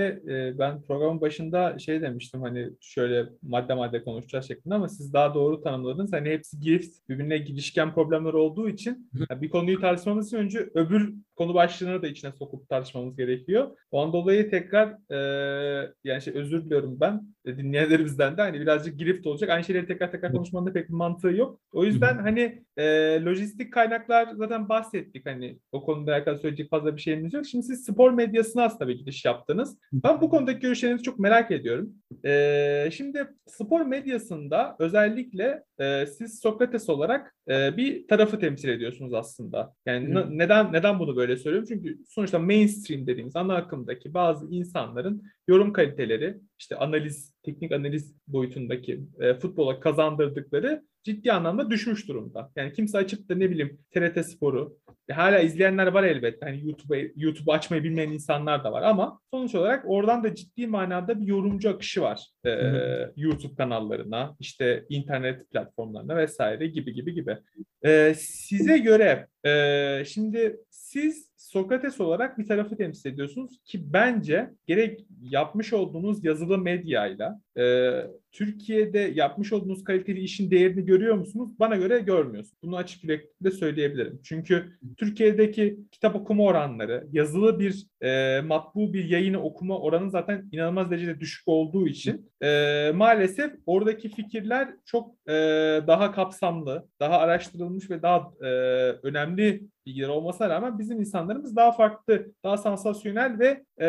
özellikle e, ben programın başında şey demiştim hani şöyle madde madde konuşacağız şeklinde ama siz daha doğru tanımladınız. Hani hepsi girift, birbirine girişken problemler olduğu için yani bir konuyu tartışmamız için önce öbür konu başlığını da içine sokup tartışmamız gerekiyor. Ondan dolayı tekrar e, yani şey özür diliyorum ben e, dinleyenlerimizden de hani birazcık girift olacak. Aynı şeyleri tekrar tekrar konuşmanın da pek bir mantığı yok. O yüzden hani e, lojistik kaynaklar zaten bahsettik hani o konuda alakalı söyleyecek fazla bir şeyimiz yok. Şimdi siz spor medyasına aslında bir giriş yaptınız. Ben bu konudaki görüşlerinizi çok merak ediyorum. E, şimdi spor medyasında özellikle e, siz Sokrates olarak e, bir tarafı temsil ediyorsunuz aslında. Yani n- neden neden bunu böyle söylüyorum? Çünkü sonuçta mainstream dediğimiz ana akımdaki bazı insanların yorum kaliteleri, işte analiz, teknik analiz boyutundaki e, futbola kazandırdıkları ciddi anlamda düşmüş durumda. Yani kimse açıp da ne bileyim TRT Spor'u e, hala izleyenler var elbette. Hani YouTube'u YouTube açmayı bilmeyen insanlar da var ama sonuç olarak oradan da ciddi manada bir yorumcu akışı var. E, YouTube kanallarına, işte internet platformlarına vesaire gibi gibi gibi. E, size göre e, şimdi siz Sokrates olarak bir tarafı temsil ediyorsunuz ki bence gerek yapmış olduğunuz yazılı medyayla e, Türkiye'de yapmış olduğunuz kaliteli işin değerini görüyor musunuz? Bana göre görmüyorsunuz. Bunu açık yürekli söyleyebilirim. Çünkü Türkiye'deki kitap okuma oranları, yazılı bir e, matbu bir yayını okuma oranı zaten inanılmaz derecede düşük olduğu için e, maalesef oradaki fikirler çok e, daha kapsamlı, daha araştırılmış ve daha e, önemli bilgiler olmasına rağmen bizim insanlarımız daha farklı, daha sansasyonel ve e,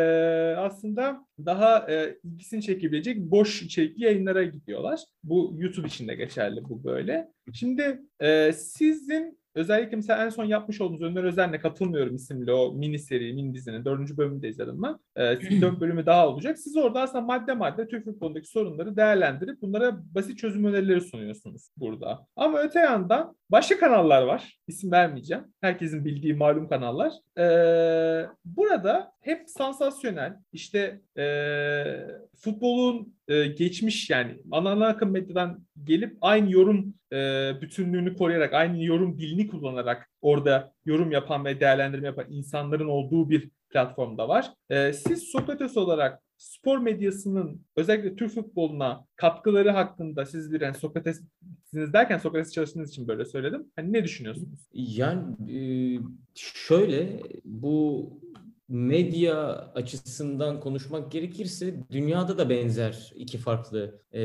aslında daha e, ilgisini çekebilecek boş içerikli yayınlara gidiyorlar. Bu YouTube için de geçerli bu böyle. Şimdi e, sizin Özellikle mesela en son yapmış olduğunuz Önder Özen'le Katılmıyorum isimli o mini seri, mini dizinin dördüncü bölümünü de izledim ben. Ee, dört bölümü daha olacak. Siz orada aslında madde madde Türk futbolundaki sorunları değerlendirip bunlara basit çözüm önerileri sunuyorsunuz burada. Ama öte yandan başka kanallar var. İsim vermeyeceğim. Herkesin bildiği malum kanallar. Ee, burada hep sansasyonel, işte e, futbolun e, geçmiş yani ana akım medyadan gelip aynı yorum e, bütünlüğünü koruyarak, aynı yorum dilini kullanarak orada yorum yapan ve değerlendirme yapan insanların olduğu bir platformda var. E, siz Sokrates olarak spor medyasının özellikle Türk futboluna katkıları hakkında siz bir yani Sokrates'siniz derken Sokrates çalıştığınız için böyle söyledim. Hani ne düşünüyorsunuz? Yani şöyle bu medya açısından konuşmak gerekirse dünyada da benzer iki farklı e,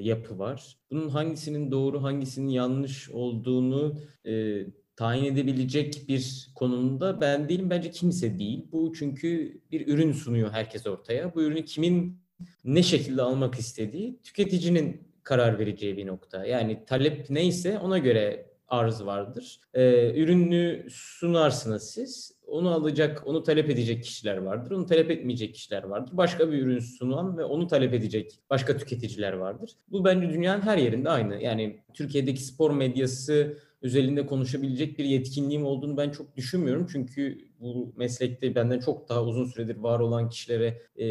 yapı var. Bunun hangisinin doğru hangisinin yanlış olduğunu e, tayin edebilecek bir konumda ben değilim bence kimse değil. Bu çünkü bir ürün sunuyor herkes ortaya. Bu ürünü kimin ne şekilde almak istediği tüketicinin karar vereceği bir nokta. Yani talep neyse ona göre arz vardır. Ee, ürünü sunarsınız siz. Onu alacak, onu talep edecek kişiler vardır. Onu talep etmeyecek kişiler vardır. Başka bir ürün sunan ve onu talep edecek başka tüketiciler vardır. Bu bence dünyanın her yerinde aynı. Yani Türkiye'deki spor medyası özelinde konuşabilecek bir yetkinliğim olduğunu ben çok düşünmüyorum. Çünkü bu meslekte benden çok daha uzun süredir var olan kişilere e,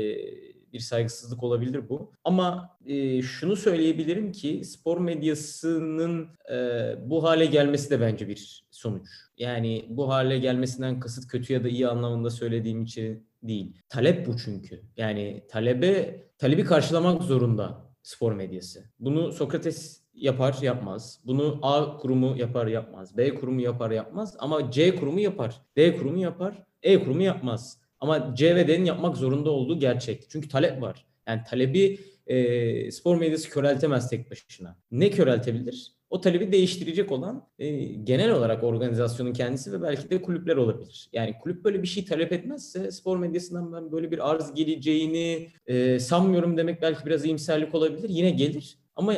bir saygısızlık olabilir bu. Ama e, şunu söyleyebilirim ki spor medyasının e, bu hale gelmesi de bence bir sonuç. Yani bu hale gelmesinden kasıt kötü ya da iyi anlamında söylediğim için değil. Talep bu çünkü. Yani talebe talebi karşılamak zorunda spor medyası. Bunu Sokrates yapar yapmaz. Bunu A kurumu yapar yapmaz. B kurumu yapar yapmaz. Ama C kurumu yapar. D kurumu yapar. E kurumu yapmaz. Ama C ve D'nin yapmak zorunda olduğu gerçek. Çünkü talep var. Yani talebi e, spor medyası köreltemez tek başına. Ne köreltebilir? O talebi değiştirecek olan e, genel olarak organizasyonun kendisi ve belki de kulüpler olabilir. Yani kulüp böyle bir şey talep etmezse spor medyasından ben böyle bir arz geleceğini e, sanmıyorum demek belki biraz iyimserlik olabilir. Yine gelir. Ama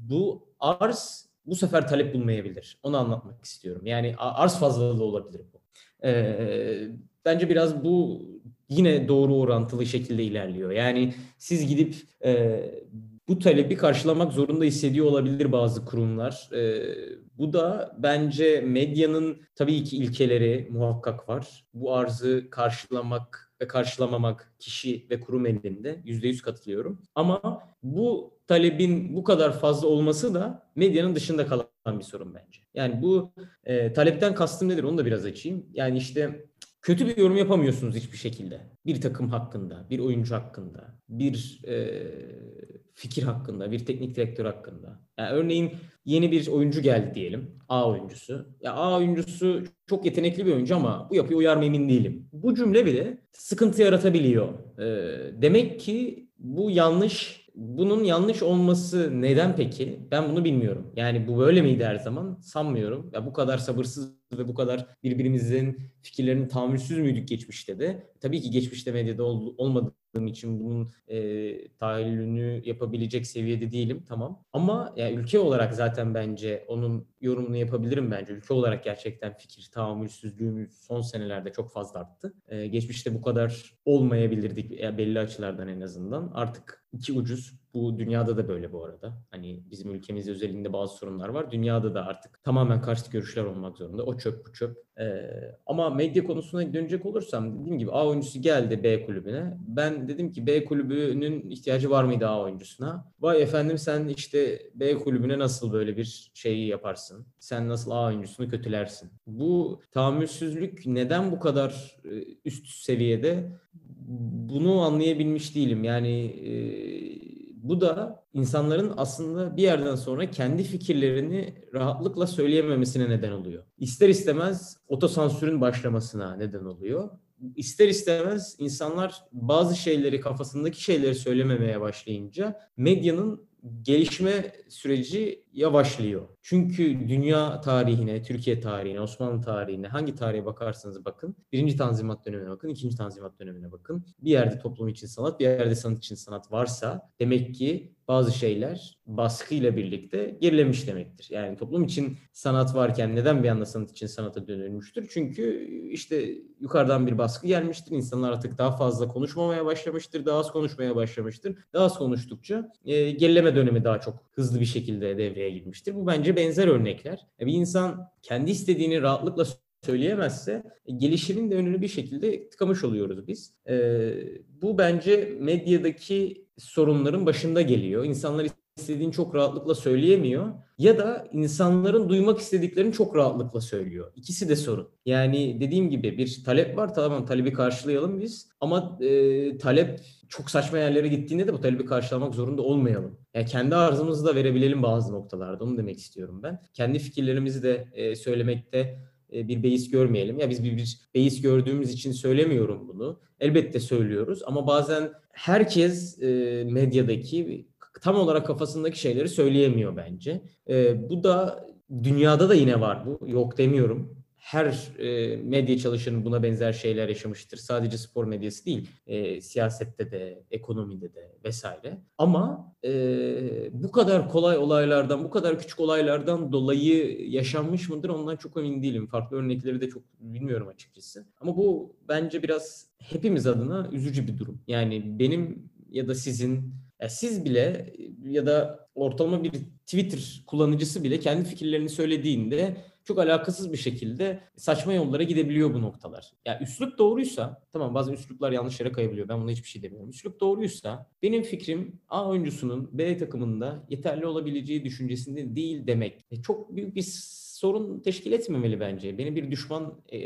bu arz bu sefer talep bulmayabilir. Onu anlatmak istiyorum. Yani arz fazlalığı olabilir bu. Ee, bence biraz bu yine doğru orantılı şekilde ilerliyor. Yani siz gidip e, bu talebi karşılamak zorunda hissediyor olabilir bazı kurumlar. E, bu da bence medyanın tabii ki ilkeleri muhakkak var. Bu arzı karşılamak ve karşılamamak kişi ve kurum elinde. Yüzde yüz katılıyorum. Ama bu talebin bu kadar fazla olması da medyanın dışında kalan bir sorun bence. Yani bu e, talepten kastım nedir onu da biraz açayım. Yani işte kötü bir yorum yapamıyorsunuz hiçbir şekilde. Bir takım hakkında, bir oyuncu hakkında, bir e, fikir hakkında, bir teknik direktör hakkında. Yani örneğin yeni bir oyuncu geldi diyelim. A oyuncusu. Ya A oyuncusu çok yetenekli bir oyuncu ama bu yapıya uyar mı emin değilim. Bu cümle bile sıkıntı yaratabiliyor. Ee, demek ki bu yanlış bunun yanlış olması neden peki? Ben bunu bilmiyorum. Yani bu böyle miydi her zaman? Sanmıyorum. Ya bu kadar sabırsız ve bu kadar birbirimizin fikirlerini tahammülsüz müydük geçmişte de? Tabii ki geçmişte medyada ol, olmadığım için bunun e, tahayyülünü yapabilecek seviyede değilim. Tamam. Ama ya ülke olarak zaten bence onun yorumunu yapabilirim bence. Ülke olarak gerçekten fikir tahammülsüzlüğümüz son senelerde çok fazla arttı. E, geçmişte bu kadar olmayabilirdik ya belli açılardan en azından. Artık iki ucuz. Bu dünyada da böyle bu arada. Hani bizim ülkemiz özelinde bazı sorunlar var. Dünyada da artık tamamen karşı görüşler olmak zorunda. O çöp bu çöp. Ee, ama medya konusuna dönecek olursam dediğim gibi A oyuncusu geldi B kulübüne. Ben dedim ki B kulübünün ihtiyacı var mıydı A oyuncusuna? Vay efendim sen işte B kulübüne nasıl böyle bir şeyi yaparsın? Sen nasıl A oyuncusunu kötülersin? Bu tahammülsüzlük neden bu kadar e, üst seviyede? Bunu anlayabilmiş değilim. Yani e, bu da insanların aslında bir yerden sonra kendi fikirlerini rahatlıkla söyleyememesine neden oluyor. İster istemez otosansürün başlamasına neden oluyor. İster istemez insanlar bazı şeyleri kafasındaki şeyleri söylememeye başlayınca medyanın gelişme süreci yavaşlıyor. Çünkü dünya tarihine, Türkiye tarihine, Osmanlı tarihine hangi tarihe bakarsanız bakın. Birinci Tanzimat dönemine bakın, ikinci Tanzimat dönemine bakın. Bir yerde toplum için sanat, bir yerde sanat için sanat varsa demek ki bazı şeyler baskıyla birlikte gerilemiş demektir. Yani toplum için sanat varken neden bir anda sanat için sanata dönülmüştür? Çünkü işte yukarıdan bir baskı gelmiştir. İnsanlar artık daha fazla konuşmamaya başlamıştır, daha az konuşmaya başlamıştır. Daha az konuştukça e, gerileme dönemi daha çok hızlı bir şekilde devreye girmiştir. Bu bence benzer örnekler. Bir insan kendi istediğini rahatlıkla söyleyemezse e, gelişimin de önünü bir şekilde tıkamış oluyoruz biz. E, bu bence medyadaki sorunların başında geliyor. İnsanlar istediğini çok rahatlıkla söyleyemiyor ya da insanların duymak istediklerini çok rahatlıkla söylüyor. İkisi de sorun. Yani dediğim gibi bir talep var tamam talebi karşılayalım biz ama e, talep çok saçma yerlere gittiğinde de bu talebi karşılamak zorunda olmayalım. Yani kendi arzımızı da verebilelim bazı noktalarda onu demek istiyorum ben. Kendi fikirlerimizi de e, söylemekte e, bir beis görmeyelim. Ya biz bir, bir beis gördüğümüz için söylemiyorum bunu. Elbette söylüyoruz ama bazen herkes e, medyadaki tam olarak kafasındaki şeyleri söyleyemiyor bence. E, bu da dünyada da yine var bu. Yok demiyorum her e, medya çalışanı buna benzer şeyler yaşamıştır. Sadece spor medyası değil, e, siyasette de, ekonomide de vesaire. Ama e, bu kadar kolay olaylardan, bu kadar küçük olaylardan dolayı yaşanmış mıdır ondan çok emin değilim. Farklı örnekleri de çok bilmiyorum açıkçası. Ama bu bence biraz hepimiz adına üzücü bir durum. Yani benim ya da sizin siz bile ya da ortalama bir Twitter kullanıcısı bile kendi fikirlerini söylediğinde çok alakasız bir şekilde saçma yollara gidebiliyor bu noktalar. Ya üslup doğruysa, tamam bazen üsluplar yanlış yere kayabiliyor. Ben buna hiçbir şey demiyorum. Üslup doğruysa benim fikrim A oyuncusunun B takımında yeterli olabileceği düşüncesinde değil demek. E çok büyük bir sorun teşkil etmemeli bence. Beni bir düşman e,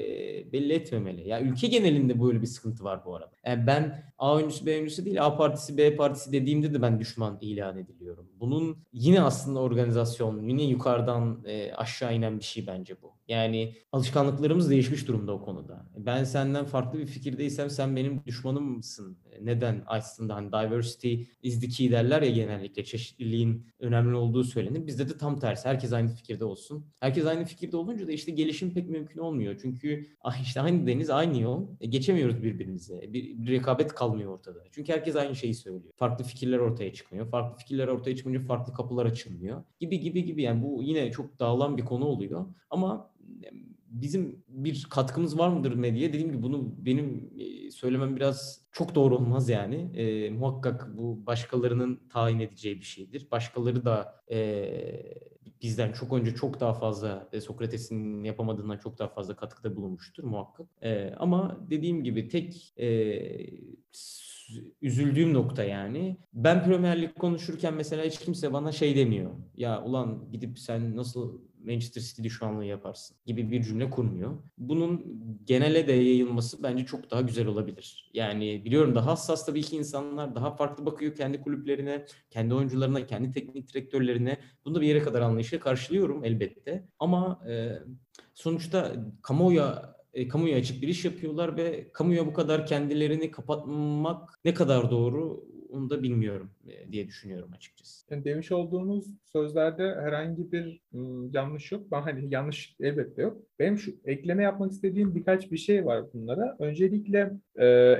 belli etmemeli. Ya ülke genelinde böyle bir sıkıntı var bu arada. Yani ben A oyuncusu B oyuncusu değil A partisi B partisi dediğimde de ben düşman ilan ediliyorum. Bunun yine aslında organizasyon, yine yukarıdan e, aşağı inen bir şey bence bu. Yani alışkanlıklarımız değişmiş durumda o konuda. Ben senden farklı bir fikirdeysem sen benim düşmanım mısın? Neden aslında hani diversity is the key derler ya genellikle çeşitliliğin önemli olduğu söylenir. Bizde de tam tersi. Herkes aynı fikirde olsun. Herkes aynı fikirde olunca da işte gelişim pek mümkün olmuyor. Çünkü ah işte aynı deniz, aynı yol. E, geçemiyoruz birbirimize. Bir, bir rekabet kalmıyor ortada. Çünkü herkes aynı şeyi söylüyor. Farklı fikirler ortaya çıkmıyor. Farklı fikirler ortaya çıkınca farklı kapılar açılmıyor. Gibi gibi gibi yani bu yine çok dağılan bir konu oluyor. Ama bizim bir katkımız var mıdır medyaya? Dediğim gibi bunu benim e, söylemem biraz çok doğru olmaz yani. E, muhakkak bu başkalarının tayin edeceği bir şeydir. Başkaları da e, bizden çok önce çok daha fazla e, Sokrates'in yapamadığından çok daha fazla katkıda bulunmuştur muhakkak. E, ama dediğim gibi tek e, üzüldüğüm nokta yani. Ben Premier Lig konuşurken mesela hiç kimse bana şey demiyor. Ya ulan gidip sen nasıl Manchester City düşmanlığı yaparsın gibi bir cümle kurmuyor. Bunun genele de yayılması bence çok daha güzel olabilir. Yani biliyorum daha hassas tabii ki insanlar daha farklı bakıyor kendi kulüplerine, kendi oyuncularına, kendi teknik direktörlerine. Bunu da bir yere kadar anlayışla karşılıyorum elbette. Ama e, sonuçta kamuoya e, kamuya açık bir iş yapıyorlar ve kamuya bu kadar kendilerini kapatmak ne kadar doğru onu da bilmiyorum e, diye düşünüyorum açıkçası. Yani demiş olduğunuz sözlerde herhangi bir ım, yanlış yok. Ben hani yanlış elbette yok. Benim şu ekleme yapmak istediğim birkaç bir şey var bunlara. Öncelikle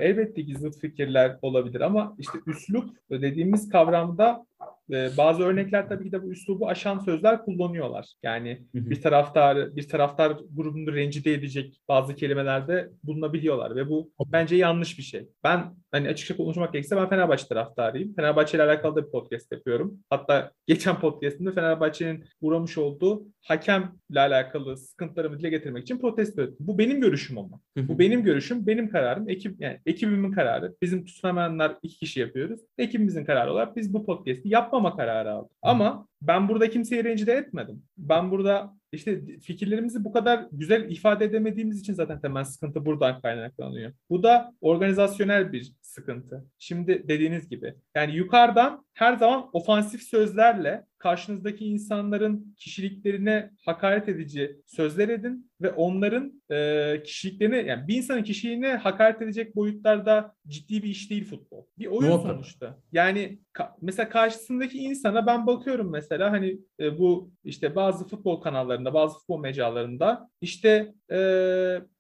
elbette ki zıt fikirler olabilir ama işte üslup dediğimiz kavramda e, bazı örnekler tabii ki de bu üslubu aşan sözler kullanıyorlar. Yani bir taraftar bir taraftar grubunu rencide edecek bazı kelimelerde bulunabiliyorlar ve bu bence yanlış bir şey. Ben hani açıkça konuşmak gerekirse ben Fenerbahçe taraftarıyım. Fenerbahçe ile alakalı da bir podcast yapıyorum. Hatta geçen podcast'imde Fenerbahçe'nin uğramış olduğu hakemle alakalı sıkıntılarımı dile getirmek için protesto ettim. Bu benim görüşüm ama. Bu benim görüşüm, benim kararım, ekip yani ekibimin kararı. Bizim tutunamayanlar iki kişi yapıyoruz. Ekibimizin kararı olarak biz bu podcast'i yapmama kararı aldık. Ama ben burada kimseyi rencide etmedim. Ben burada işte fikirlerimizi bu kadar güzel ifade edemediğimiz için zaten temel sıkıntı buradan kaynaklanıyor. Bu da organizasyonel bir sıkıntı. Şimdi dediğiniz gibi yani yukarıdan her zaman ofansif sözlerle karşınızdaki insanların kişiliklerine hakaret edici sözler edin ve onların e, kişiliklerine yani bir insanın kişiliğine hakaret edecek boyutlarda ciddi bir iş değil futbol. Bir oyun Muhakkak. sonuçta. Yani ka- mesela karşısındaki insana ben bakıyorum mesela hani e, bu işte bazı futbol kanallarında, bazı futbol mecralarında işte e,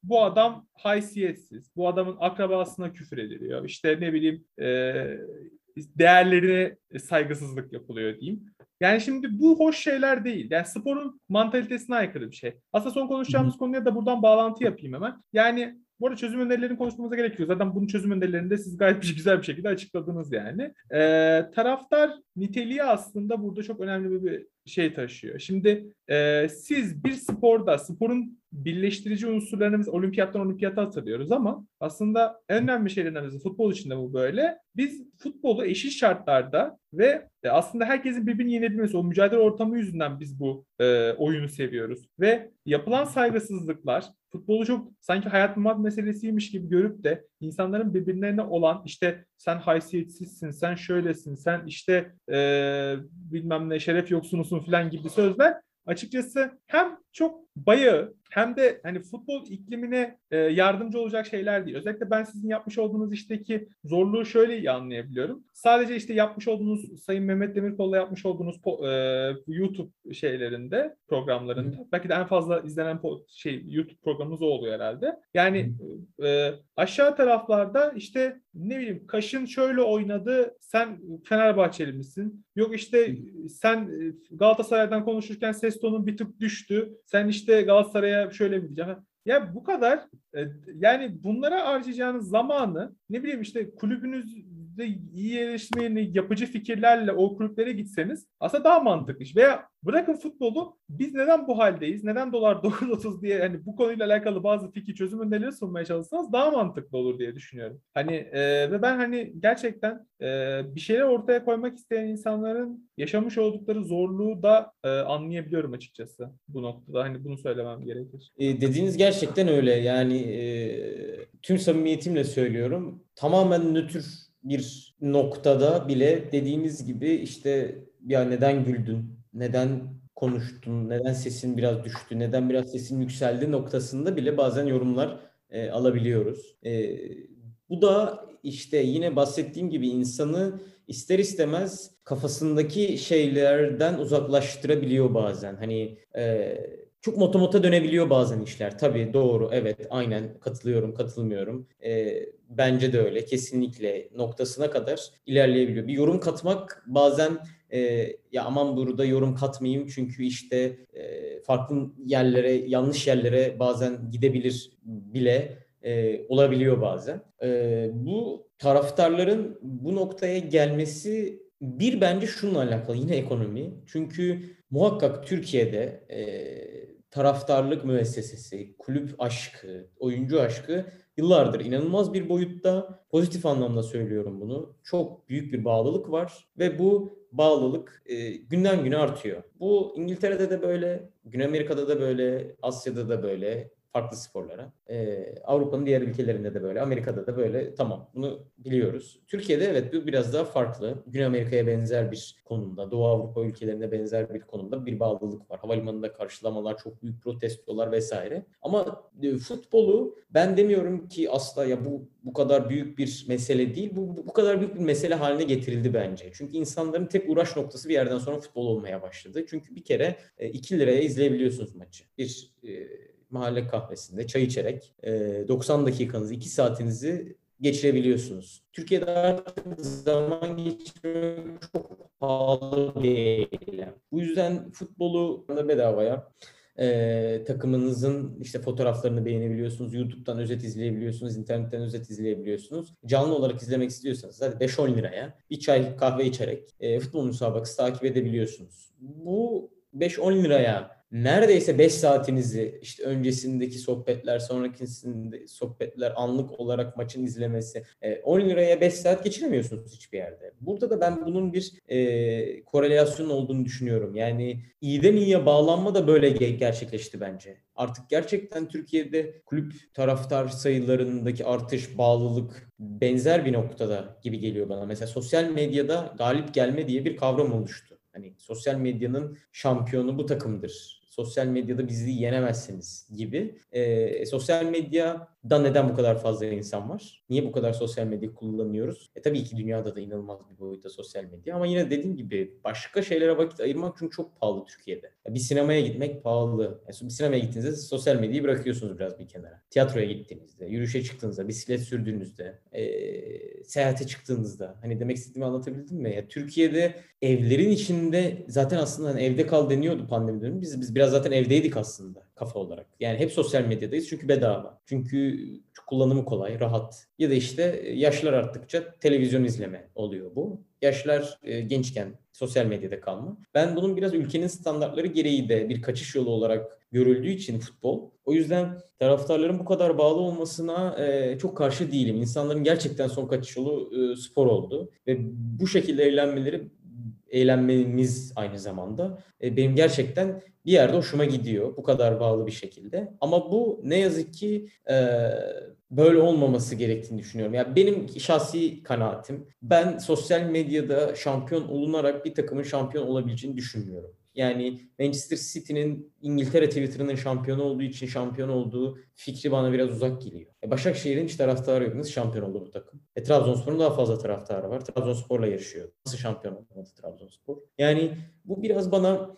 bu adam haysiyetsiz, bu adamın akrabasına küfür ediliyor. İşte ne bileyim e, değerlerine saygısızlık yapılıyor diyeyim. Yani şimdi bu hoş şeyler değil. Yani sporun mantalitesine aykırı bir şey. Aslında son konuşacağımız konuya da buradan bağlantı yapayım hemen. Yani bu arada çözüm önerilerini konuşmamıza gerekiyor. Zaten bunun çözüm önerilerini de siz gayet bir- güzel bir şekilde açıkladınız yani. Ee, taraftar niteliği aslında burada çok önemli bir şey taşıyor. Şimdi e, siz bir sporda, sporun birleştirici unsurlarını biz olimpiyattan olimpiyata hatırlıyoruz ama aslında en önemli şeylerden birisi futbol için de bu böyle. Biz futbolu eşit şartlarda ve e, aslında herkesin birbirini yenebilmesi, o mücadele ortamı yüzünden biz bu e, oyunu seviyoruz. Ve yapılan saygısızlıklar, futbolu çok sanki hayat memat meselesiymiş gibi görüp de insanların birbirlerine olan işte sen haysiyetsizsin, sen şöylesin, sen işte e, bilmem ne şeref yoksunusun falan gibi sözler açıkçası hem çok bayağı hem de hani futbol iklimine e, yardımcı olacak şeyler değil. Özellikle ben sizin yapmış olduğunuz işteki zorluğu şöyle iyi anlayabiliyorum. Sadece işte yapmış olduğunuz Sayın Mehmet Demirkol'la yapmış olduğunuz po- e, YouTube şeylerinde, programlarında belki de en fazla izlenen po- şey YouTube programımız o oluyor herhalde. Yani e, aşağı taraflarda işte ne bileyim Kaş'ın şöyle oynadı, sen Fenerbahçeli misin? Yok işte sen Galatasaray'dan konuşurken ses tonun bir tık düştü. Sen işte Galatasaray'a şöyle mi diyeceksin? Ya bu kadar e, yani bunlara harcayacağınız zamanı ne bileyim işte kulübünüzde iyi eleştirmeni yapıcı fikirlerle o kulüplere gitseniz aslında daha mantıklı iş. Veya bırakın futbolu biz neden bu haldeyiz? Neden dolar 9.30 diye hani bu konuyla alakalı bazı fikir çözüm önerileri sunmaya çalışsanız daha mantıklı olur diye düşünüyorum. Hani e, ve ben hani gerçekten e, bir şeyler ortaya koymak isteyen insanların yaşamış oldukları zorluğu da e, anlayabiliyorum açıkçası bu noktada. Hani bunu söylemem gerekir. E, dediğiniz gerçekten öyle. Yani e, tüm samimiyetimle söylüyorum. Tamamen nötr bir noktada bile dediğiniz gibi işte ya neden güldün, neden konuştun, neden sesin biraz düştü, neden biraz sesin yükseldi noktasında bile bazen yorumlar e, alabiliyoruz. E, bu da işte yine bahsettiğim gibi insanı ister istemez kafasındaki şeylerden uzaklaştırabiliyor bazen. Hani e, çok motomota dönebiliyor bazen işler. Tabii doğru, evet, aynen katılıyorum, katılmıyorum. E, bence de öyle, kesinlikle noktasına kadar ilerleyebiliyor. Bir yorum katmak bazen e, ya aman burada yorum katmayayım çünkü işte e, farklı yerlere, yanlış yerlere bazen gidebilir bile e, olabiliyor bazen. E, bu taraftarların bu noktaya gelmesi bir bence şununla alakalı yine ekonomi. Çünkü muhakkak Türkiye'de e, taraftarlık müessesesi, kulüp aşkı, oyuncu aşkı yıllardır inanılmaz bir boyutta pozitif anlamda söylüyorum bunu. Çok büyük bir bağlılık var ve bu bağlılık e, günden güne artıyor. Bu İngiltere'de de böyle, Güney Amerika'da da böyle, Asya'da da böyle, farklı sporlara. Ee, Avrupa'nın diğer ülkelerinde de böyle, Amerika'da da böyle. Tamam bunu biliyoruz. Türkiye'de evet bu biraz daha farklı. Güney Amerika'ya benzer bir konumda, Doğu Avrupa ülkelerine benzer bir konumda bir bağlılık var. Havalimanında karşılamalar, çok büyük protestolar vesaire. Ama e, futbolu ben demiyorum ki asla ya bu bu kadar büyük bir mesele değil. Bu, bu kadar büyük bir mesele haline getirildi bence. Çünkü insanların tek uğraş noktası bir yerden sonra futbol olmaya başladı. Çünkü bir kere 2 e, liraya izleyebiliyorsunuz maçı. Bir e, mahalle kahvesinde çay içerek 90 dakikanızı, 2 saatinizi geçirebiliyorsunuz. Türkiye'de artık zaman geçirmek çok pahalı bir. Bu yüzden futbolu bedavaya e, takımınızın işte fotoğraflarını beğenebiliyorsunuz. YouTube'dan özet izleyebiliyorsunuz. internetten özet izleyebiliyorsunuz. Canlı olarak izlemek istiyorsanız hadi 5-10 liraya bir çay kahve içerek e, futbol müsabakası takip edebiliyorsunuz. Bu 5-10 liraya neredeyse 5 saatinizi işte öncesindeki sohbetler, sonrakisinde sohbetler, anlık olarak maçın izlemesi 10 e, liraya 5 saat geçiremiyorsunuz hiçbir yerde. Burada da ben bunun bir e, korelasyon olduğunu düşünüyorum. Yani iyiden iyiye bağlanma da böyle gerçekleşti bence. Artık gerçekten Türkiye'de kulüp taraftar sayılarındaki artış, bağlılık benzer bir noktada gibi geliyor bana. Mesela sosyal medyada galip gelme diye bir kavram oluştu. Hani sosyal medyanın şampiyonu bu takımdır sosyal medyada bizi yenemezsiniz gibi. E, sosyal medyada neden bu kadar fazla insan var? Niye bu kadar sosyal medya kullanıyoruz? E tabii ki dünyada da inanılmaz bir boyutta sosyal medya ama yine dediğim gibi başka şeylere vakit ayırmak çünkü çok pahalı Türkiye'de. Bir sinemaya gitmek pahalı. Yani bir sinemaya gittiğinizde sosyal medyayı bırakıyorsunuz biraz bir kenara. Tiyatroya gittiğinizde, yürüyüşe çıktığınızda, bisiklet sürdüğünüzde, e, seyahate çıktığınızda. Hani demek istediğimi anlatabildim mi? Ya Türkiye'de evlerin içinde zaten aslında hani evde kal deniyordu pandemi dönemi. Biz, biz biraz zaten evdeydik aslında kafa olarak. Yani hep sosyal medyadayız çünkü bedava. Çünkü kullanımı kolay, rahat. Ya da işte yaşlar arttıkça televizyon izleme oluyor bu. Yaşlar e, gençken sosyal medyada kalma. Ben bunun biraz ülkenin standartları gereği de bir kaçış yolu olarak görüldüğü için futbol. O yüzden taraftarların bu kadar bağlı olmasına e, çok karşı değilim. İnsanların gerçekten son kaçış yolu e, spor oldu. Ve bu şekilde eğlenmeleri eğlenmemiz aynı zamanda e, benim gerçekten bir yerde hoşuma gidiyor bu kadar bağlı bir şekilde. Ama bu ne yazık ki e, böyle olmaması gerektiğini düşünüyorum. Yani benim şahsi kanaatim ben sosyal medyada şampiyon olunarak bir takımın şampiyon olabileceğini düşünmüyorum. Yani Manchester City'nin İngiltere Twitter'ının şampiyonu olduğu için şampiyon olduğu fikri bana biraz uzak geliyor. E Başakşehir'in hiç taraftarı yok. Nasıl şampiyon oldu bu takım? E Trabzonspor'un daha fazla taraftarı var. Trabzonspor'la yarışıyor. Nasıl şampiyon olmadı Trabzonspor? Yani bu biraz bana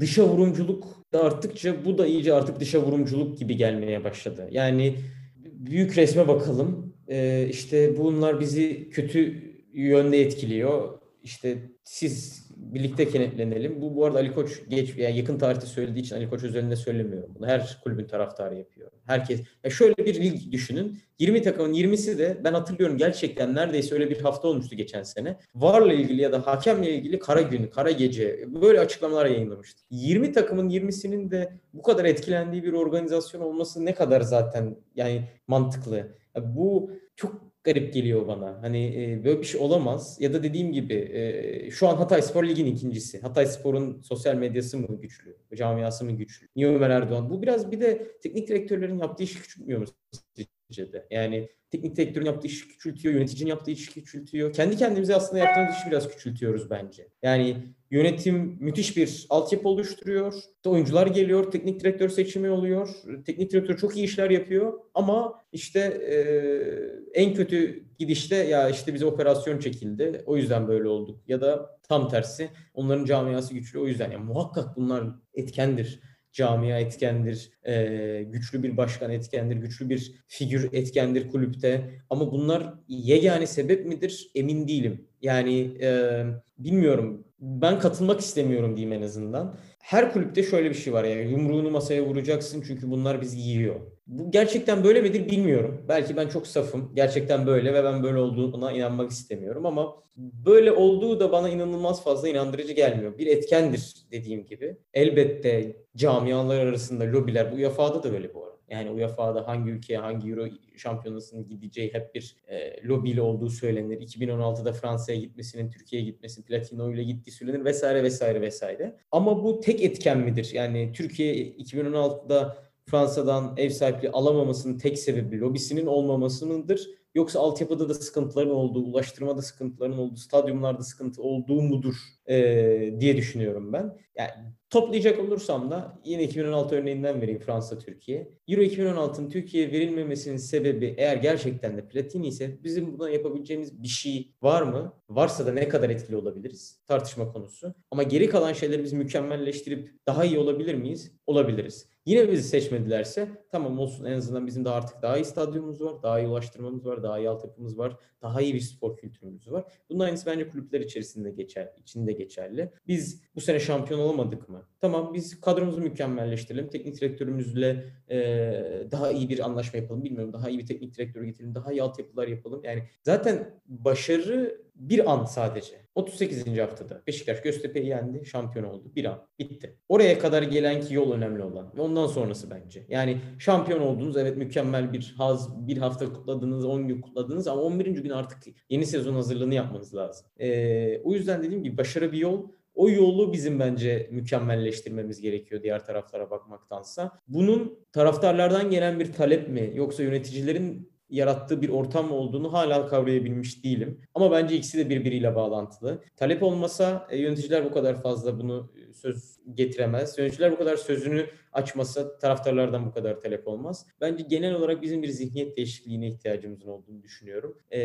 dışa vurumculuk da arttıkça bu da iyice artık dışa vurumculuk gibi gelmeye başladı. Yani büyük resme bakalım. Ee, işte bunlar bizi kötü yönde etkiliyor. İşte siz birlikte kenetlenelim. Bu bu arada Ali Koç geç yani yakın tarihte söylediği için Ali Koç özelinde söylemiyorum bunu. Her kulübün taraftarı yapıyor. Herkes ya şöyle bir lig düşünün. 20 takımın 20'si de ben hatırlıyorum gerçekten neredeyse öyle bir hafta olmuştu geçen sene. Varla ilgili ya da hakemle ilgili kara gün, kara gece böyle açıklamalar yayınlamıştı. 20 takımın 20'sinin de bu kadar etkilendiği bir organizasyon olması ne kadar zaten yani mantıklı. Ya bu çok garip geliyor bana. Hani e, böyle bir şey olamaz. Ya da dediğim gibi e, şu an Hatay Spor Lig'in ikincisi. Hatay Spor'un sosyal medyası mı güçlü? Camiası mı güçlü? Niye Ömer Erdoğan? Bu biraz bir de teknik direktörlerin yaptığı işi küçültmüyor mu sizce Yani teknik direktörün yaptığı işi küçültüyor, yöneticinin yaptığı işi küçültüyor. Kendi kendimize aslında yaptığımız işi biraz küçültüyoruz bence. Yani Yönetim müthiş bir altyapı oluşturuyor. Oyuncular geliyor, teknik direktör seçimi oluyor. Teknik direktör çok iyi işler yapıyor ama işte e, en kötü gidişte ya işte bize operasyon çekildi. O yüzden böyle olduk. Ya da tam tersi onların camiası güçlü o yüzden. Yani muhakkak bunlar etkendir camia etkendir, e, güçlü bir başkan etkendir, güçlü bir figür etkendir kulüpte. Ama bunlar yegane sebep midir emin değilim. Yani e, bilmiyorum ben katılmak istemiyorum diyeyim en azından. Her kulüpte şöyle bir şey var yani yumruğunu masaya vuracaksın çünkü bunlar bizi yiyor. Bu gerçekten böyle midir bilmiyorum. Belki ben çok safım. Gerçekten böyle ve ben böyle olduğuna inanmak istemiyorum ama böyle olduğu da bana inanılmaz fazla inandırıcı gelmiyor. Bir etkendir dediğim gibi. Elbette camialar arasında lobiler bu UEFA'da da böyle bu arada. Yani UEFA'da hangi ülkeye hangi Euro şampiyonasının gideceği hep bir e, lobiyle olduğu söylenir. 2016'da Fransa'ya gitmesinin, Türkiye'ye gitmesi, Platino ile gittiği söylenir vesaire vesaire vesaire. Ama bu tek etken midir? Yani Türkiye 2016'da Fransa'dan ev sahipliği alamamasının tek sebebi lobisinin olmaması mıdır? Yoksa altyapıda da sıkıntıların olduğu, ulaştırmada sıkıntıların olduğu, stadyumlarda sıkıntı olduğu mudur e, diye düşünüyorum ben. Yani toplayacak olursam da yine 2016 örneğinden vereyim Fransa-Türkiye. Euro 2016'nın Türkiye'ye verilmemesinin sebebi eğer gerçekten de Platini ise bizim buna yapabileceğimiz bir şey var mı? Varsa da ne kadar etkili olabiliriz? Tartışma konusu. Ama geri kalan şeyleri biz mükemmelleştirip daha iyi olabilir miyiz? Olabiliriz. Yine bizi seçmedilerse tamam olsun en azından bizim de artık daha iyi stadyumumuz var, daha iyi ulaştırmamız var, daha iyi altyapımız var, daha iyi bir spor kültürümüz var. Bunun aynısı bence kulüpler içerisinde geçer, içinde geçerli. Biz bu sene şampiyon olamadık mı? Tamam biz kadromuzu mükemmelleştirelim. Teknik direktörümüzle e, daha iyi bir anlaşma yapalım. Bilmiyorum daha iyi bir teknik direktör getirelim. Daha iyi altyapılar yapalım. Yani zaten başarı bir an sadece. 38. haftada Beşiktaş Göztepe'yi yendi, şampiyon oldu. Bir an. Bitti. Oraya kadar gelen ki yol önemli olan. Ve ondan sonrası bence. Yani şampiyon oldunuz. Evet mükemmel bir haz. Bir hafta kutladınız, 10 gün kutladınız ama 11. gün artık yeni sezon hazırlığını yapmanız lazım. Ee, o yüzden dediğim gibi başarı bir yol. O yolu bizim bence mükemmelleştirmemiz gerekiyor diğer taraflara bakmaktansa. Bunun taraftarlardan gelen bir talep mi yoksa yöneticilerin yarattığı bir ortam olduğunu hala kavrayabilmiş değilim. Ama bence ikisi de birbiriyle bağlantılı. Talep olmasa e, yöneticiler bu kadar fazla bunu e, söz getiremez. Yöneticiler bu kadar sözünü açmasa taraftarlardan bu kadar talep olmaz. Bence genel olarak bizim bir zihniyet değişikliğine ihtiyacımızın olduğunu düşünüyorum. Ee,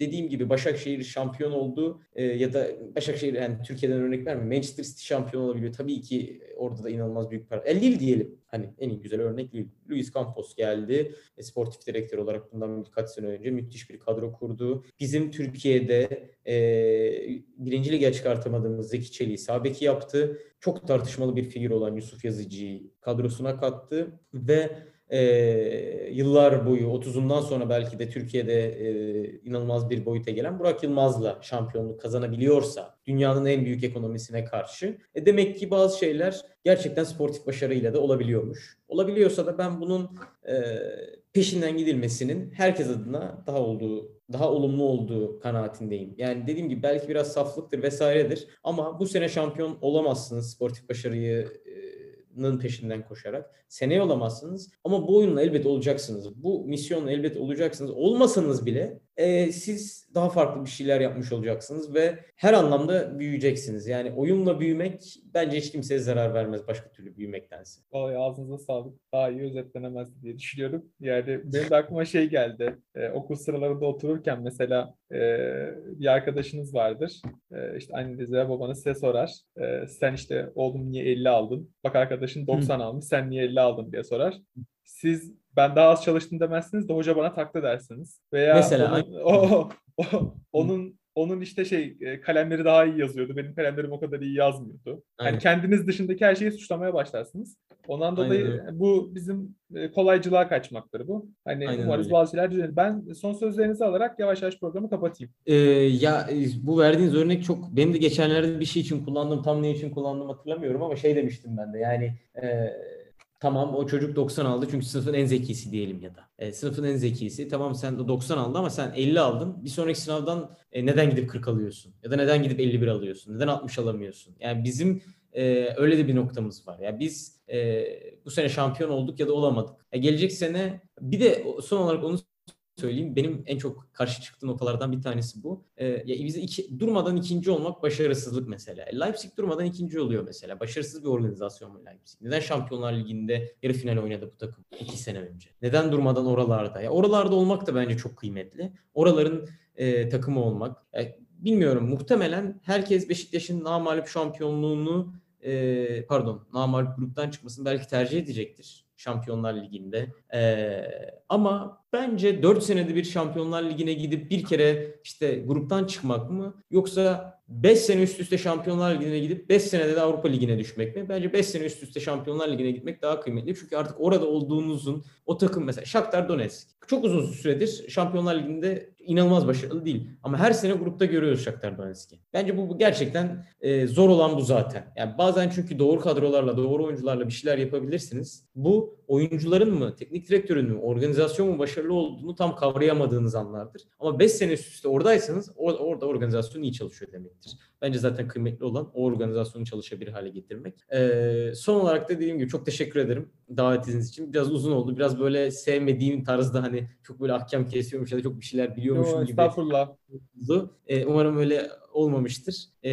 dediğim gibi Başakşehir şampiyon oldu ee, ya da Başakşehir yani Türkiye'den örnek vermiyorum. Manchester City şampiyon olabiliyor. Tabii ki orada da inanılmaz büyük para. E, Lille diyelim. Hani en güzel örnek Lille. Luis Campos geldi. E, sportif direktör olarak bundan birkaç sene önce müthiş bir kadro kurdu. Bizim Türkiye'de e, birinci lige çıkartamadığımız Zeki Çelik'i sağ yaptı. Çok tartışmalı bir figür olan Yusuf Yazıcı'yı kadrosuna kattı ve e, yıllar boyu 30'undan sonra belki de Türkiye'de e, inanılmaz bir boyuta gelen Burak Yılmaz'la şampiyonluk kazanabiliyorsa dünyanın en büyük ekonomisine karşı e, demek ki bazı şeyler gerçekten sportif başarıyla da olabiliyormuş. Olabiliyorsa da ben bunun e, peşinden gidilmesinin herkes adına daha olduğu daha olumlu olduğu kanaatindeyim. Yani dediğim gibi belki biraz saflıktır vesairedir ama bu sene şampiyon olamazsınız sportif başarıyı nın peşinden koşarak. Seneye olamazsınız ama bu oyunla elbet olacaksınız. Bu misyonla elbet olacaksınız. Olmasanız bile e, siz daha farklı bir şeyler yapmış olacaksınız ve her anlamda büyüyeceksiniz. Yani oyunla büyümek bence hiç kimseye zarar vermez başka türlü büyümektense. Vallahi ağzınıza sağlık. Daha iyi özetlenemez diye düşünüyorum. Yani benim de aklıma şey geldi. Ee, okul sıralarında otururken mesela e, bir arkadaşınız vardır. E, işte anneniz veya babanız size sorar. E, sen işte oğlum niye 50 aldın? Bak arkadaşın 90 almış sen niye 50 aldın diye sorar. Siz ben daha az çalıştım demezsiniz de hoca bana taktı dersiniz. Veya Mesela, onun, o, o, onun onun işte şey e, kalemleri daha iyi yazıyordu. Benim kalemlerim o kadar iyi yazmıyordu. Aynen. Yani kendiniz dışındaki her şeyi suçlamaya başlarsınız. Ondan dolayı Aynen. bu bizim e, kolaycılığa kaçmaktır bu. Hani Aynen umarız öyle. bazı şeyler düzelir. Ben son sözlerinizi alarak yavaş yavaş programı kapatayım. Ee, ya bu verdiğiniz örnek çok benim de geçenlerde bir şey için kullandım. Tam ne için kullandım hatırlamıyorum ama şey demiştim ben de. Yani e, Tamam o çocuk 90 aldı çünkü sınıfın en zekisi diyelim ya da. E, sınıfın en zekisi. Tamam sen de 90 aldı ama sen 50 aldın. Bir sonraki sınavdan e, neden gidip 40 alıyorsun? Ya da neden gidip 51 alıyorsun? Neden 60 alamıyorsun? Yani bizim e, öyle de bir noktamız var. Ya yani biz e, bu sene şampiyon olduk ya da olamadık. E, gelecek sene bir de son olarak onu söyleyeyim. Benim en çok karşı çıktığı noktalardan bir tanesi bu. Ee, ya bize iki, durmadan ikinci olmak başarısızlık mesela. E, Leipzig durmadan ikinci oluyor mesela. Başarısız bir organizasyon mu Leipzig? Neden Şampiyonlar Ligi'nde yarı final oynadı bu takım iki sene önce? Neden durmadan oralarda? Ya oralarda olmak da bence çok kıymetli. Oraların e, takımı olmak. Ya, bilmiyorum muhtemelen herkes Beşiktaş'ın namalip şampiyonluğunu e, pardon namalip gruptan çıkmasını belki tercih edecektir Şampiyonlar Ligi'nde. Ee, ama Bence 4 senede bir Şampiyonlar Ligi'ne gidip bir kere işte gruptan çıkmak mı yoksa 5 sene üst üste Şampiyonlar Ligi'ne gidip 5 senede de Avrupa Ligi'ne düşmek mi? Bence 5 sene üst üste Şampiyonlar Ligi'ne gitmek daha kıymetli. Çünkü artık orada olduğunuzun o takım mesela Shakhtar Donetsk çok uzun süredir Şampiyonlar Ligi'nde inanılmaz başarılı değil. Ama her sene grupta görüyoruz Shakhtar Donetsk'i. Bence bu, gerçekten e, zor olan bu zaten. Yani bazen çünkü doğru kadrolarla, doğru oyuncularla bir şeyler yapabilirsiniz. Bu oyuncuların mı, teknik direktörün mü, organizasyon mu başarılı olduğunu tam kavrayamadığınız anlardır. Ama 5 sene üst üste oradaysanız or- orada organizasyon iyi çalışıyor demektir. Bence zaten kıymetli olan o organizasyonu çalışabilir hale getirmek. Ee, son olarak da dediğim gibi çok teşekkür ederim davetiniz için. Biraz uzun oldu. Biraz böyle sevmediğim tarzda hani çok böyle ahkam kesiyormuş ya da çok bir şeyler biliyormuşum Yo, gibi. Estağfurullah. Ee, umarım öyle olmamıştır. Ee,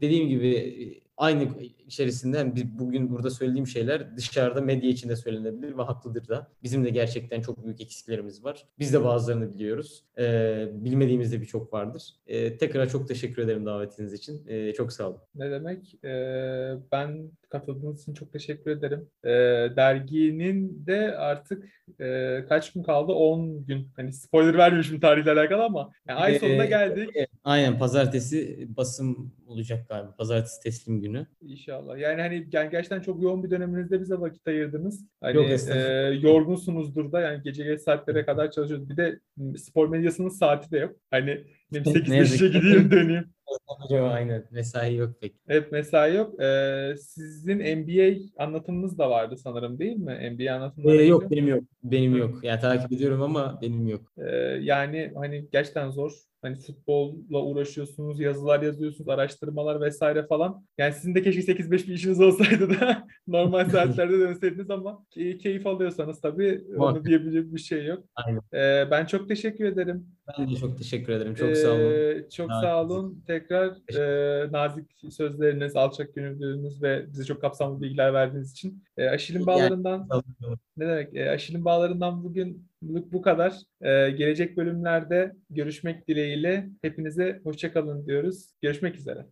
dediğim gibi aynı içerisinde bugün burada söylediğim şeyler dışarıda medya içinde söylenebilir ve haklıdır da. Bizim de gerçekten çok büyük eksiklerimiz var. Biz de bazılarını biliyoruz. Ee, bilmediğimiz de birçok vardır. Ee, tekrar çok teşekkür ederim davetiniz için. Ee, çok sağ olun. Ne demek? Ee, ben katıldığınız için çok teşekkür ederim. Ee, derginin de artık e, kaç gün kaldı? 10 gün. Hani spoiler vermiyorum tarihle alakalı ama yani ay sonuna Ee, geldik. Aynen pazartesi basım olacak galiba. Pazartesi teslim günü. İnşallah. Yani hani yani gerçekten çok yoğun bir döneminizde bize vakit ayırdınız. Hani Yok, e, yorgunsunuzdur da yani gece geç saatlere kadar çalışıyoruz. Bir de spor medyasının saati de yok. Hani benim 8 Ne yazık 5'e ki. gideyim döneyim. Aynen. Mesai yok pek. Hep mesai yok. Ee, sizin NBA anlatımınız da vardı sanırım değil mi? NBA anlatımları Ee, yok benim yok. Benim yok. Yani takip ediyorum ama benim yok. Ee, yani hani gerçekten zor. Hani futbolla uğraşıyorsunuz, yazılar yazıyorsunuz, araştırmalar vesaire falan. Yani sizin de keşke 8-5 bir işiniz olsaydı da normal saatlerde dönseydiniz ama key- keyif alıyorsanız tabii onu Muhakkak. diyebilecek bir şey yok. Aynen. Ee, ben çok teşekkür ederim. Ben de çok teşekkür ederim. Çok sağ olun. Ee, çok Davetiniz sağ olun. Tekrar e, nazik sözleriniz, alçak gönüllülüğünüz ve bize çok kapsamlı bilgiler verdiğiniz için. E, Aşil'in Yani- bağlarından olun. ne demek? E, Aşil'in bağlarından bugün bu kadar. E, gelecek bölümlerde görüşmek dileğiyle hepinize hoşça kalın diyoruz. Görüşmek üzere.